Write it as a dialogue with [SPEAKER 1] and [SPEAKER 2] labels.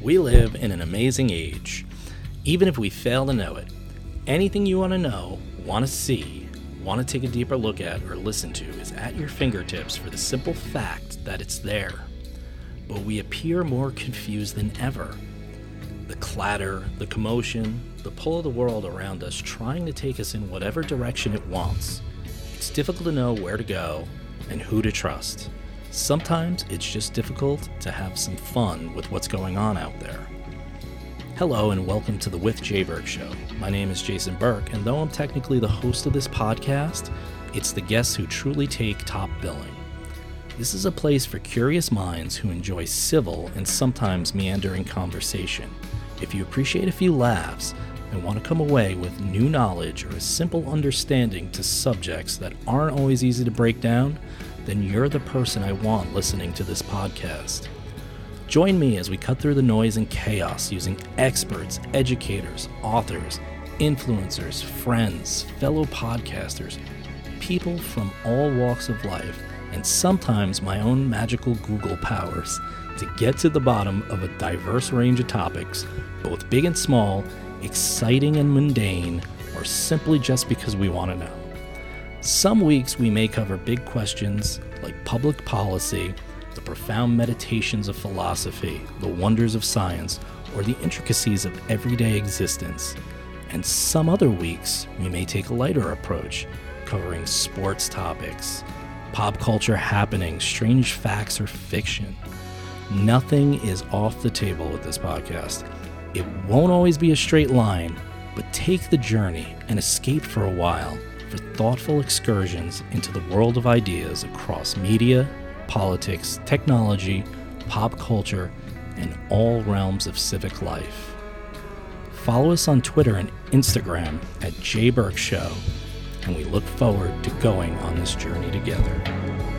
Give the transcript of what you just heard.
[SPEAKER 1] We live in an amazing age, even if we fail to know it. Anything you want to know, want to see, want to take a deeper look at, or listen to is at your fingertips for the simple fact that it's there. But we appear more confused than ever. The clatter, the commotion, the pull of the world around us trying to take us in whatever direction it wants. It's difficult to know where to go and who to trust. Sometimes it's just difficult to have some fun with what's going on out there. Hello and welcome to the With Jay Burke Show. My name is Jason Burke, and though I'm technically the host of this podcast, it's the guests who truly take top billing. This is a place for curious minds who enjoy civil and sometimes meandering conversation. If you appreciate a few laughs and want to come away with new knowledge or a simple understanding to subjects that aren't always easy to break down, then you're the person I want listening to this podcast. Join me as we cut through the noise and chaos using experts, educators, authors, influencers, friends, fellow podcasters, people from all walks of life, and sometimes my own magical Google powers to get to the bottom of a diverse range of topics, both big and small, exciting and mundane, or simply just because we want to know. Some weeks we may cover big questions like public policy, the profound meditations of philosophy, the wonders of science, or the intricacies of everyday existence. And some other weeks we may take a lighter approach, covering sports topics, pop culture happenings, strange facts, or fiction. Nothing is off the table with this podcast. It won't always be a straight line, but take the journey and escape for a while for thoughtful excursions into the world of ideas across media, politics, technology, pop culture, and all realms of civic life. Follow us on Twitter and Instagram at Jay Burke Show, and we look forward to going on this journey together.